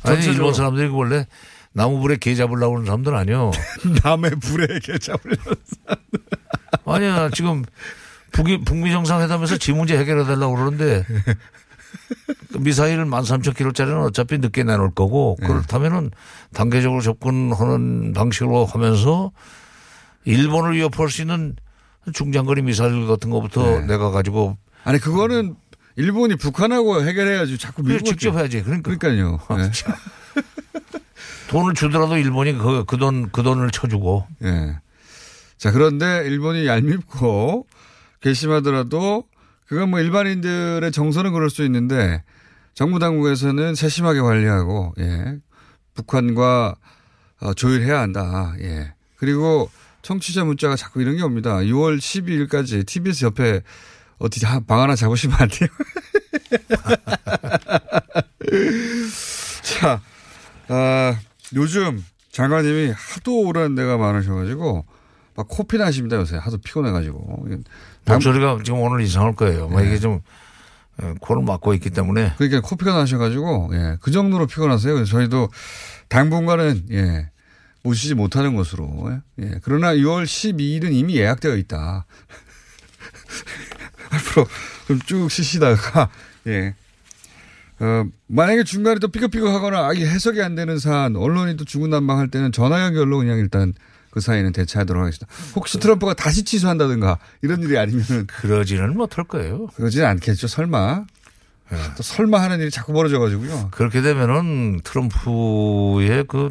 아니 일본 사람들이 원래 나무불에 개 잡으려고 하는 사람들은 아니요.
남의 불에 개잡을
아니야 지금 북이 북미 정상회담에서 지 문제 해결해 달라고 그러는데 그 미사일 13,000km짜리는 어차피 늦게 내놓을 거고
네.
그렇다면은 단계적으로 접근하는 방식으로 하면서 일본을 위협할 수 있는 중장거리 미사일 같은 것부터
네.
내가 가지고
아니, 그거는 일본이 북한하고 해결해야지 자꾸
그래,
미국
직접 해야지. 그러니까
그러니까요. 네.
돈을 주더라도 일본이 그, 그 돈, 그 돈을 쳐주고.
예. 자, 그런데 일본이 얄밉고 괘씸하더라도 그건 뭐 일반인들의 정서는 그럴 수 있는데 정부 당국에서는 세심하게 관리하고 예. 북한과 어, 조율해야 한다. 예. 그리고 청취자 문자가 자꾸 이런 게 옵니다. 6월 12일까지 TBS 옆에 어디 한- 방 하나 잡으시면 안 돼요? 자, 아, 요즘 장관님이 하도 오라는 데가 많으셔가지고 막 코피 나십니다 요새 하도 피곤해가지고. 당-
목소리가 지금 오늘 이상할 거예요. 뭐
네.
이게 좀 어, 코를 막고 있기 때문에.
그러니까 코피가 나셔가지고 예, 그 정도로 피곤하세요. 저희도 당분간은 예, 모시지 못하는 것으로. 예. 그러나 6월 12일은 이미 예약되어 있다. 앞으로 좀 쭉 쉬시다가 예. 어, 만약에 중간에 또 삐걱삐걱 하거나 아예 해석이 안 되는 사안, 언론이 또 중구난방할 때는 전화 연결로 그냥 일단 그 사이는 대처하도록 하겠습니다. 혹시 트럼프가 다시 취소한다든가 이런 일이 아니면
그러지는 못할 거예요.
그러지는 않겠죠. 설마. 또 설마 하는 일이 자꾸 벌어져 가지고요.
그렇게 되면은 트럼프의 그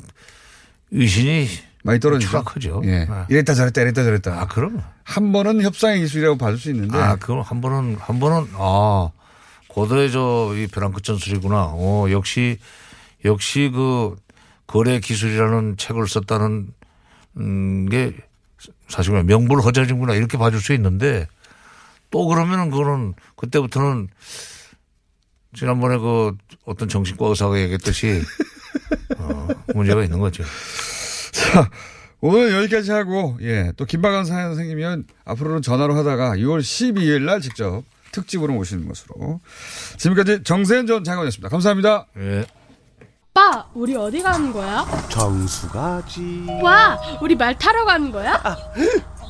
의신이
많이 떨어지죠.
추락하죠.
예.
아.
이랬다 저랬다 이랬다 저랬다.
아, 그럼.
한 번은 협상의 기술이라고 봐줄 수 있는데.
아, 그럼 한 번은, 한 번은, 아, 고도의 저, 이 벼랑 끝 전술이구나. 어, 역시, 역시 그, 거래 기술이라는 책을 썼다는, 음, 게 사실 그냥 명불 허전이구나. 이렇게 봐줄 수 있는데 또 그러면은 그거는 그때부터는 지난번에 그 어떤 정신과 의사가 얘기했듯이 어, 문제가 있는 거죠.
자, 오늘 여기까지 하고, 예, 또 김박한 사연 생기면 앞으로는 전화로 하다가 6월 12일 날 직접 특집으로 모시는 것으로. 지금까지 정세현 전 장관이었습니다. 감사합니다.
예.
오빠, 우리 어디 가는 거야?
정수 가지.
와, 우리 말 타러 가는 거야?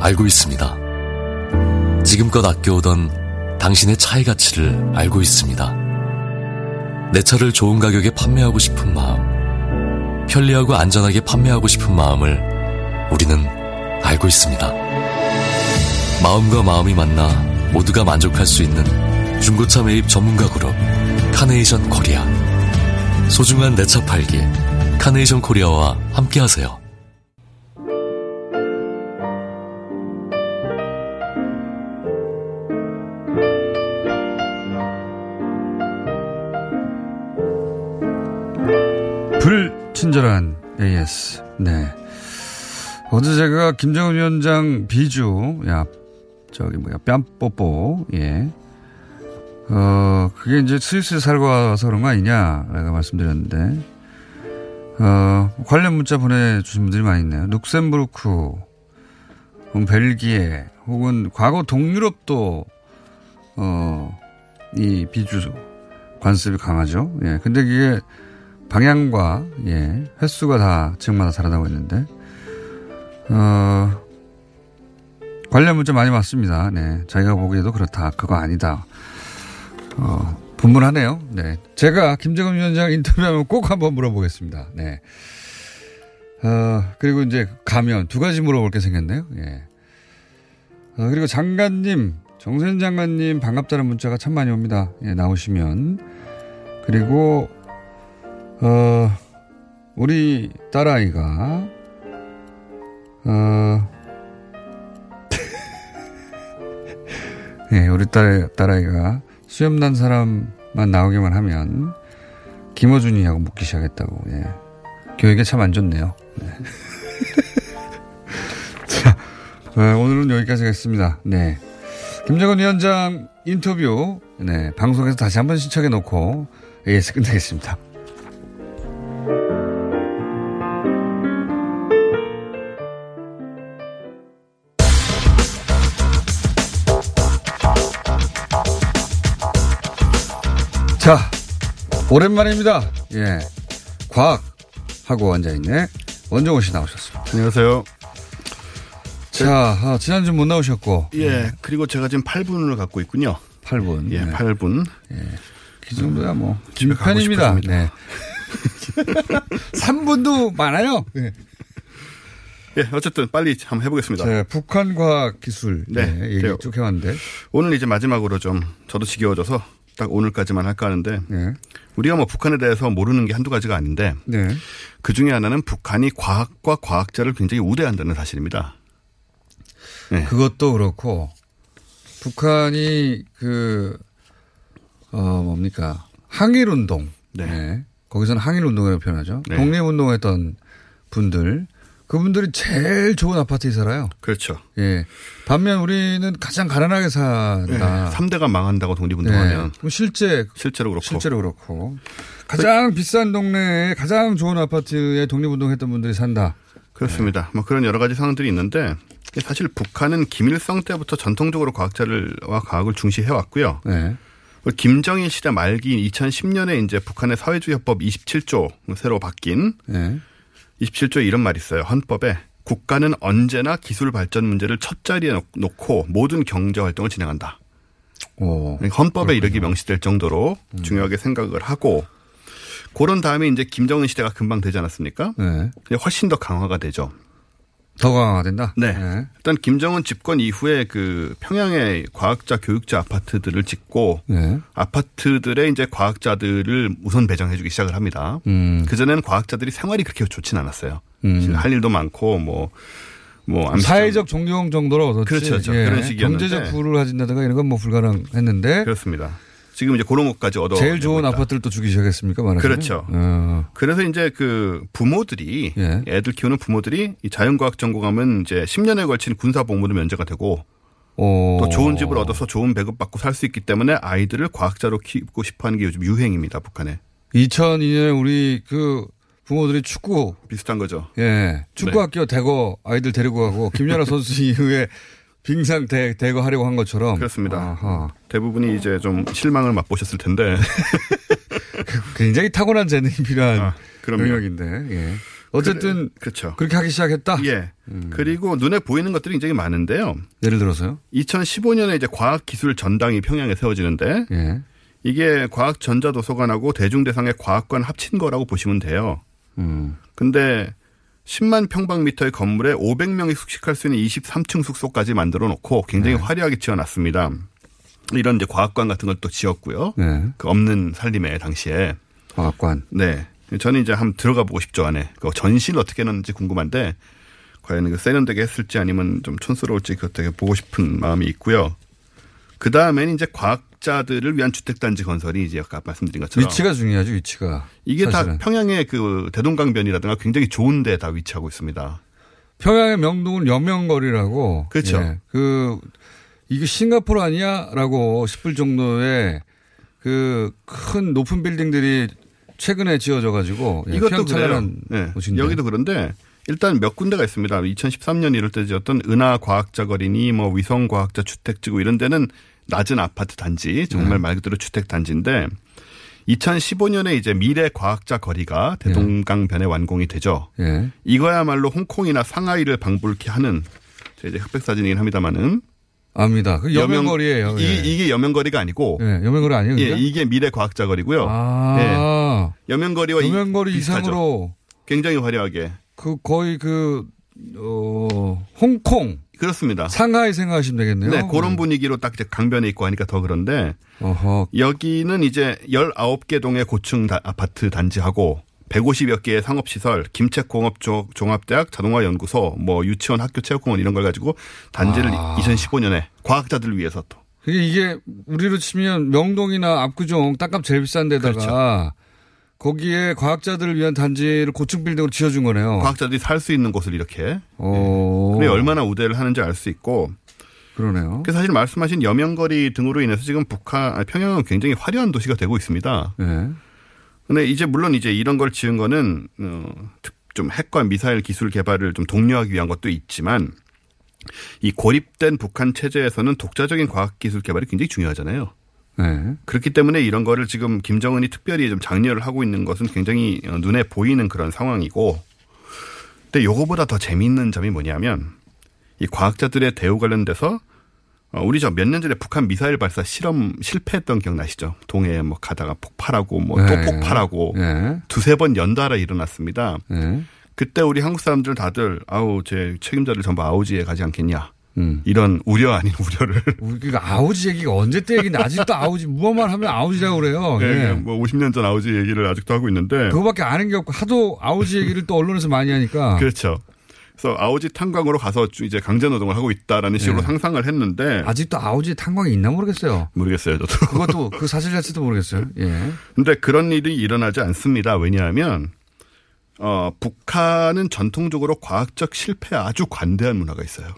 알고 있습니다. 지금껏 아껴오던 당신의 차의 가치를 알고 있습니다. 내 차를 좋은 가격에 판매하고 싶은 마음, 편리하고 안전하게 판매하고 싶은 마음을 우리는 알고 있습니다. 마음과 마음이 만나 모두가 만족할 수 있는 중고차 매입 전문가 그룹 카네이션 코리아. 소중한 내 차 팔기 카네이션 코리아와 함께하세요.
AS. 네. 어제 제가 김정은 위원장 비주, 야, 저기 뭐야, 뺨 뽀뽀, 예. 어, 그게 이제 스위스 살고 와서 그런 거 아니냐, 라고 말씀드렸는데, 어, 관련 문자 보내주신 분들이 많이 있네요. 룩셈부르크, 벨기에, 혹은 과거 동유럽도, 어, 이 비주 관습이 강하죠. 예. 근데 그게 방향과, 예, 횟수가 다 지역마다 다르다고 했는데, 어, 관련 문자 많이 왔습니다. 네. 자기가 보기에도 그렇다. 그거 아니다. 어, 분분하네요. 네. 제가 김정은 위원장 인터뷰하면 꼭 한번 물어보겠습니다. 네. 어, 그리고 이제 가면 두 가지 물어볼 게 생겼네요. 예. 어, 그리고 장관님, 정선 장관님 반갑다는 문자가 참 많이 옵니다. 예, 나오시면. 그리고, 어, 우리 딸아이가, 어, 예, 우리 딸, 딸아이가 수염 난 사람만 나오기만 하면 김어준이하고 묶기 시작했다고, 예. 교육에 참 안 좋네요. 네. 자, 어, 오늘은 여기까지 하겠습니다. 네. 김정은 위원장 인터뷰, 네. 방송에서 다시 한번 신청해 놓고 AS 끝내겠습니다. 자, 오랜만입니다. 예. 과학하고 앉아있네. 원정호 씨 나오셨습니다.
안녕하세요.
자, 아, 지난주 못 나오셨고.
예, 그리고 제가 지금 8분을 갖고 있군요.
8분.
예,
네.
8분.
예. 그 정도야 뭐.
집에 가고
편입니다. 네. 3분도 많아요. 네.
예, 어쨌든 빨리 한번 해보겠습니다.
자, 북한 과학 기술. 네.
네,
얘기. 쭉 해왔는데.
오늘 이제 마지막으로 좀 저도 지겨워져서 딱 오늘까지만 할까 하는데
네.
우리가 뭐 북한에 대해서 모르는 게 한두 가지가 아닌데
네.
그 중에 하나는 북한이 과학과 과학자를 굉장히 우대한다는 사실입니다. 네.
그것도 그렇고, 북한이 그, 어, 뭡니까. 항일 운동. 네. 거기서는 항일 운동이라고 표현하죠.
네.
독립 운동했던 분들. 그분들이 제일 좋은 아파트에 살아요.
그렇죠.
예. 반면 우리는 가장 가난하게
네.
산다.
3대가 망한다고 독립운동하면
네. 그럼 실제
실제로 그렇고
실제로 그렇고 가장 비싼 동네에 가장 좋은 아파트에 독립운동했던 분들이 산다.
그렇습니다. 뭐 그런 여러 가지 상황들이 있는데 사실 북한은 김일성 때부터 전통적으로 과학자를와 과학을 중시해 왔고요.
네.
김정일 시대 말기인 2010년에 이제 북한의 사회주의 헌법 27조 새로 바뀐
네.
27조에 이런 말이 있어요. 헌법에 국가는 언제나 기술 발전 문제를 첫 자리에 놓- 놓고 모든 경제 활동을 진행한다.
오,
헌법에 이르기 명시될 정도로
음.
중요하게 생각을 하고 그런 다음에 이제 김정은 시대가 금방 되지 않았습니까?
네.
훨씬 더 강화가 되죠.
더 강화된다?
네. 일단 김정은 집권 이후에 그 평양에 과학자 교육자 아파트들을 짓고
네.
아파트들의 이제 과학자들을 우선 배정해주기 시작을 합니다.
음.
그전에는 과학자들이 생활이 그렇게 좋진 않았어요.
음.
할 일도 많고 뭐, 뭐, 암시장-
사회적 존경 정도로 얻었지.
그렇죠, 그렇죠.
예.
그런 식이었는데.
경제적 부를 가진다든가 이런 건 뭐 불가능했는데.
그렇습니다. 지금 이제 그런 것까지 얻어.
제일 좋은 아파트를 또 주기 시작했습니까? 말하자면?
그렇죠.
어.
그래서 이제 그 부모들이
예.
애들 키우는 부모들이 이 자연과학 전공하면 이제 10년에 걸친 군사 복무도 면제가 되고
어.
또 좋은 집을 얻어서 좋은 배급 받고 살 수 있기 때문에 아이들을 과학자로 키우고 싶어 하는 게 요즘 유행입니다, 북한에.
2002년에 우리 그 부모들이 축구
비슷한 거죠.
예. 축구 학교 대거 아이들 데리고 가고 김연아 선수 이후에 빙상 대, 대거 하려고 한 것처럼.
그렇습니다.
아하.
대부분이 이제 좀 실망을 맛보셨을 텐데.
굉장히 타고난 재능이 필요한
아.
영역인데. 예. 어쨌든
그렇죠.
그렇게 하기 시작했다.
예. 그리고 눈에 보이는 것들이 굉장히 많은데요.
예를 들어서요.
2015년에 이제 과학기술 전당이 평양에 세워지는데
예.
이게 과학전자도서관하고 대중대상의 과학관 합친 거라고 보시면 돼요.
음.
근데 10만 평방미터의 건물에 500명이 숙식할 수 있는 23층 숙소까지 만들어 놓고 굉장히
네.
화려하게 지어놨습니다. 이런 이제 과학관 같은 걸 또 지었고요.
네.
그 없는 살림에 당시에.
과학관.
네. 저는 이제 한번 들어가 보고 싶죠 안에. 그 전시를 어떻게 해놨는지 궁금한데 과연 그 세련되게 했을지 아니면 좀 촌스러울지 그것 되게 보고 싶은 마음이 있고요. 그 다음에는 이제 과학 자들을 위한 주택단지 건설이 이제 아까 말씀드린 것처럼
위치가 중요하죠, 위치가.
이게
사실은.
다 평양의 그 대동강변이라든가 굉장히 좋은 데 다 위치하고 있습니다.
평양의 명동은 여명거리라고.
그렇죠.
예. 그, 이게 싱가포르 아니야? 라고 싶을 정도의 그 큰 높은 빌딩들이 최근에 지어져 가지고. 예,
이것도 그래요.
곳인데.
여기도 그런데 일단 몇 군데가 있습니다. 2013년 이럴 때 지었던 은하 과학자 거리니 뭐 위성 과학자 주택지구 이런 데는 낮은 아파트 단지 정말
네.
말 그대로 주택 단지인데 2015년에 이제 미래 과학자 거리가 대동강변에 완공이 되죠.
예.
이거야말로 홍콩이나 상하이를 방불케 하는 저 이제 흑백 사진이긴 합니다만은
압니다. 그 여명거리예요.
이,
예.
이 게 여명거리가 아니고
예, 여명거리 아니에요?
예? 이게 미래 과학자 거리고요.
아.
예. 여명거리와 이-
여명거리. 이상으로
굉장히 화려하게
그 거의 그, 어, 홍콩.
그렇습니다.
상하이 생각하시면 되겠네요.
네, 그런 분위기로 딱 이제 강변에 있고 하니까 더 그런데
어허.
여기는 이제 19개 동의 고층 다- 아파트 단지하고 150여 개의 상업시설, 김책공업 조- 종합대학, 자동화연구소, 뭐 유치원, 학교, 체육공원 이런 걸 가지고 단지를
아.
2015년에 과학자들을 위해서 또
그게 이게 우리로 치면 명동이나 압구정 땅값 제일 비싼 데다가
그렇죠.
거기에 과학자들을 위한 단지를 고층 빌딩으로 지어준 거네요.
과학자들이 살 수 있는 곳을 이렇게
어.
근데 얼마나 우대를 하는지 알 수 있고
그러네요.
그 사실 말씀하신 여명거리 등으로 인해서 지금 북한 아니, 평양은 굉장히 화려한 도시가 되고 있습니다.
네.
근데 이제 물론 이제 이런 걸 지은 거는 어, 특- 좀 핵과 미사일 기술 개발을 좀 독려하기 위한 것도 있지만 이 고립된 북한 체제에서는 독자적인 과학 기술 개발이 굉장히 중요하잖아요.
네.
그렇기 때문에 이런 거를 지금 김정은이 특별히 좀 장려를 하고 있는 것은 굉장히 어, 눈에 보이는 그런 상황이고 근데 요거보다 더 재미있는 점이 뭐냐면 이 과학자들의 대우 관련돼서 어, 우리 저 몇 년 전에 북한 미사일 발사 실험 실패했던 기억나시죠? 동해에 뭐 가다가 폭발하고 뭐또
네.
폭발하고
네.
두세 번 연달아 일어났습니다.
네.
그때 우리 한국 사람들 다들 아우 제 책임자를 전부 아우지에 가지 않겠냐.
음.
이런 우려 아닌 우려를
우리가 아우지 얘기가 언제 때 얘기인데 아직도 아우지 무엇만 하면 아우지라고 그래요.
예,
예.
뭐 50년 전 아우지 얘기를 아직도 하고 있는데
그거밖에 아는 게 없고 하도 아우지 얘기를 또 언론에서 많이 하니까.
그렇죠. 그래서 아우지 탄광으로 가서 이제 강제 노동을 하고 있다라는 식으로
네.
상상을 했는데
아직도 아우지 탄광이 있나 모르겠어요.
모르겠어요, 저도.
그것도 그 사실 자체도 모르겠어요. 예.
근데 그런 일이 일어나지 않습니다. 왜냐하면 어, 북한은 전통적으로 과학적 실패에 아주 관대한 문화가 있어요.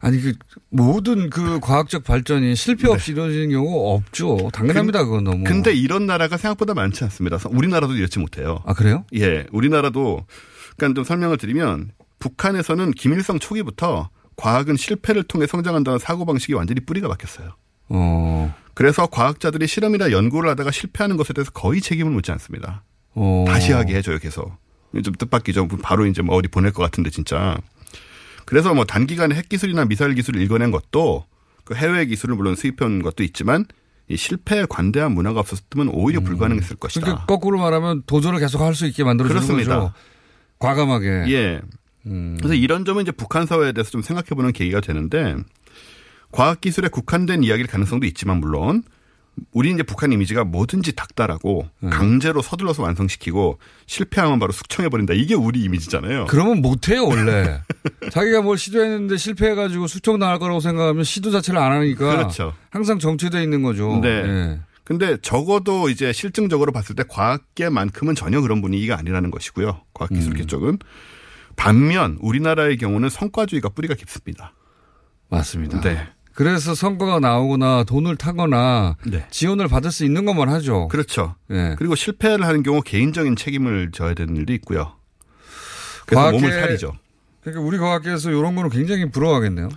아니 그 모든 그 과학적 발전이 실패 없이 이루어지는 경우가 없죠. 당연합니다. 그건 너무.
네. 근데 이런 나라가 생각보다 많지 않습니다. 우리나라도 이렇지 못해요.
아 그래요?
예, 우리나라도 그러니까 좀 설명을 드리면 북한에서는 김일성 초기부터 과학은 실패를 통해 성장한다는 사고 방식이 완전히 뿌리가 박혔어요.
어.
그래서 과학자들이 실험이나 연구를 하다가 실패하는 것에 대해서 거의 책임을 묻지 않습니다.
어.
다시 하게 해줘요, 계속. 좀 뜻밖이죠. 바로 이제 뭐 어디 보낼 것 같은데 진짜. 그래서 뭐 단기간에 핵 기술이나 미사일 기술을 읽어낸 것도 그 해외 기술을 물론 수입한 것도 있지만 이 실패에 관대한 문화가 없었으면 오히려 불가능했을 것이다.
그러니까 거꾸로 말하면 도전을 계속 할 수 있게 만들어주는
그렇습니다.
거죠. 과감하게.
예.
음.
그래서 이런 점은 이제 북한 사회에 대해서 좀 생각해보는 계기가 되는데 과학기술에 국한된 이야기일 가능성도 있지만 물론 우리 이제 북한 이미지가 뭐든지 닥달하고
네.
강제로 서둘러서 완성시키고 실패하면 바로 숙청해버린다. 이게 우리 이미지잖아요.
그러면 못해요 원래. 자기가 뭘 시도했는데 실패해가지고 나갈 거라고 생각하면 시도 자체를 안 하니까.
그렇죠.
항상 정체돼 있는 거죠.
네.
예.
근데 적어도 이제 실증적으로 봤을 때 과학계만큼은 전혀 그런 분위기가 아니라는 것이고요. 과학기술계
음.
쪽은. 반면 우리나라의 경우는 성과주의가 뿌리가 깊습니다.
맞습니다.
네.
그래서 선거가 나오거나 돈을 타거나 지원을 받을 수 있는 것만 하죠.
그렇죠.
네.
그리고 실패를 하는 경우 개인적인 책임을 져야 되는 일도 있고요. 그래서 몸을 사리죠.
그러니까 우리 과학계에서 이런 거는 굉장히 부러워하겠네요.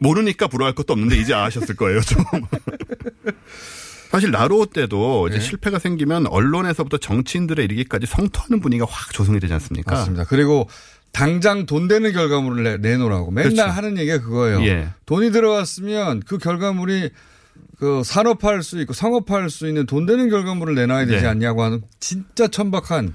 모르니까 부러워할 것도 없는데 이제 아셨을 거예요, 좀. 사실 나로 때도
네.
이제 실패가 생기면 언론에서부터 정치인들에 이르기까지 성토하는 분위기가 확 조성이 되지 않습니까?
맞습니다. 그리고 당장 돈 되는 결과물을 내, 내놓으라고 맨날
그렇죠.
하는 얘기가 그거예요.
예.
돈이 들어왔으면 그 결과물이 그 산업화할 수 있고 상업화할 수 있는 돈 되는 결과물을 내놔야 되지
네.
않냐고 하는 진짜 천박한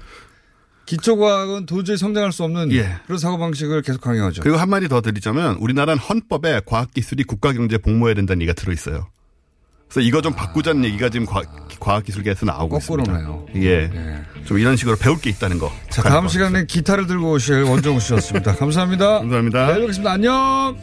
기초과학은 도저히 성장할 수 없는
예.
그런 사고방식을 계속 강요하죠.
그리고 한마디 더 드리자면 우리나라는 헌법에 과학기술이 국가경제에 복무해야 된다는 얘기가 들어있어요. 그래서 이거 좀 바꾸자는 얘기가 지금 과, 과학 기술계에서 나오고
거꾸로네요.
있습니다. 예. 좀 이런 식으로 배울 게 있다는 거.
자, 다음 시간에 기타를 들고 오실 원정우 씨였습니다. 감사합니다.
감사합니다.
내일 뵙겠습니다. 안녕!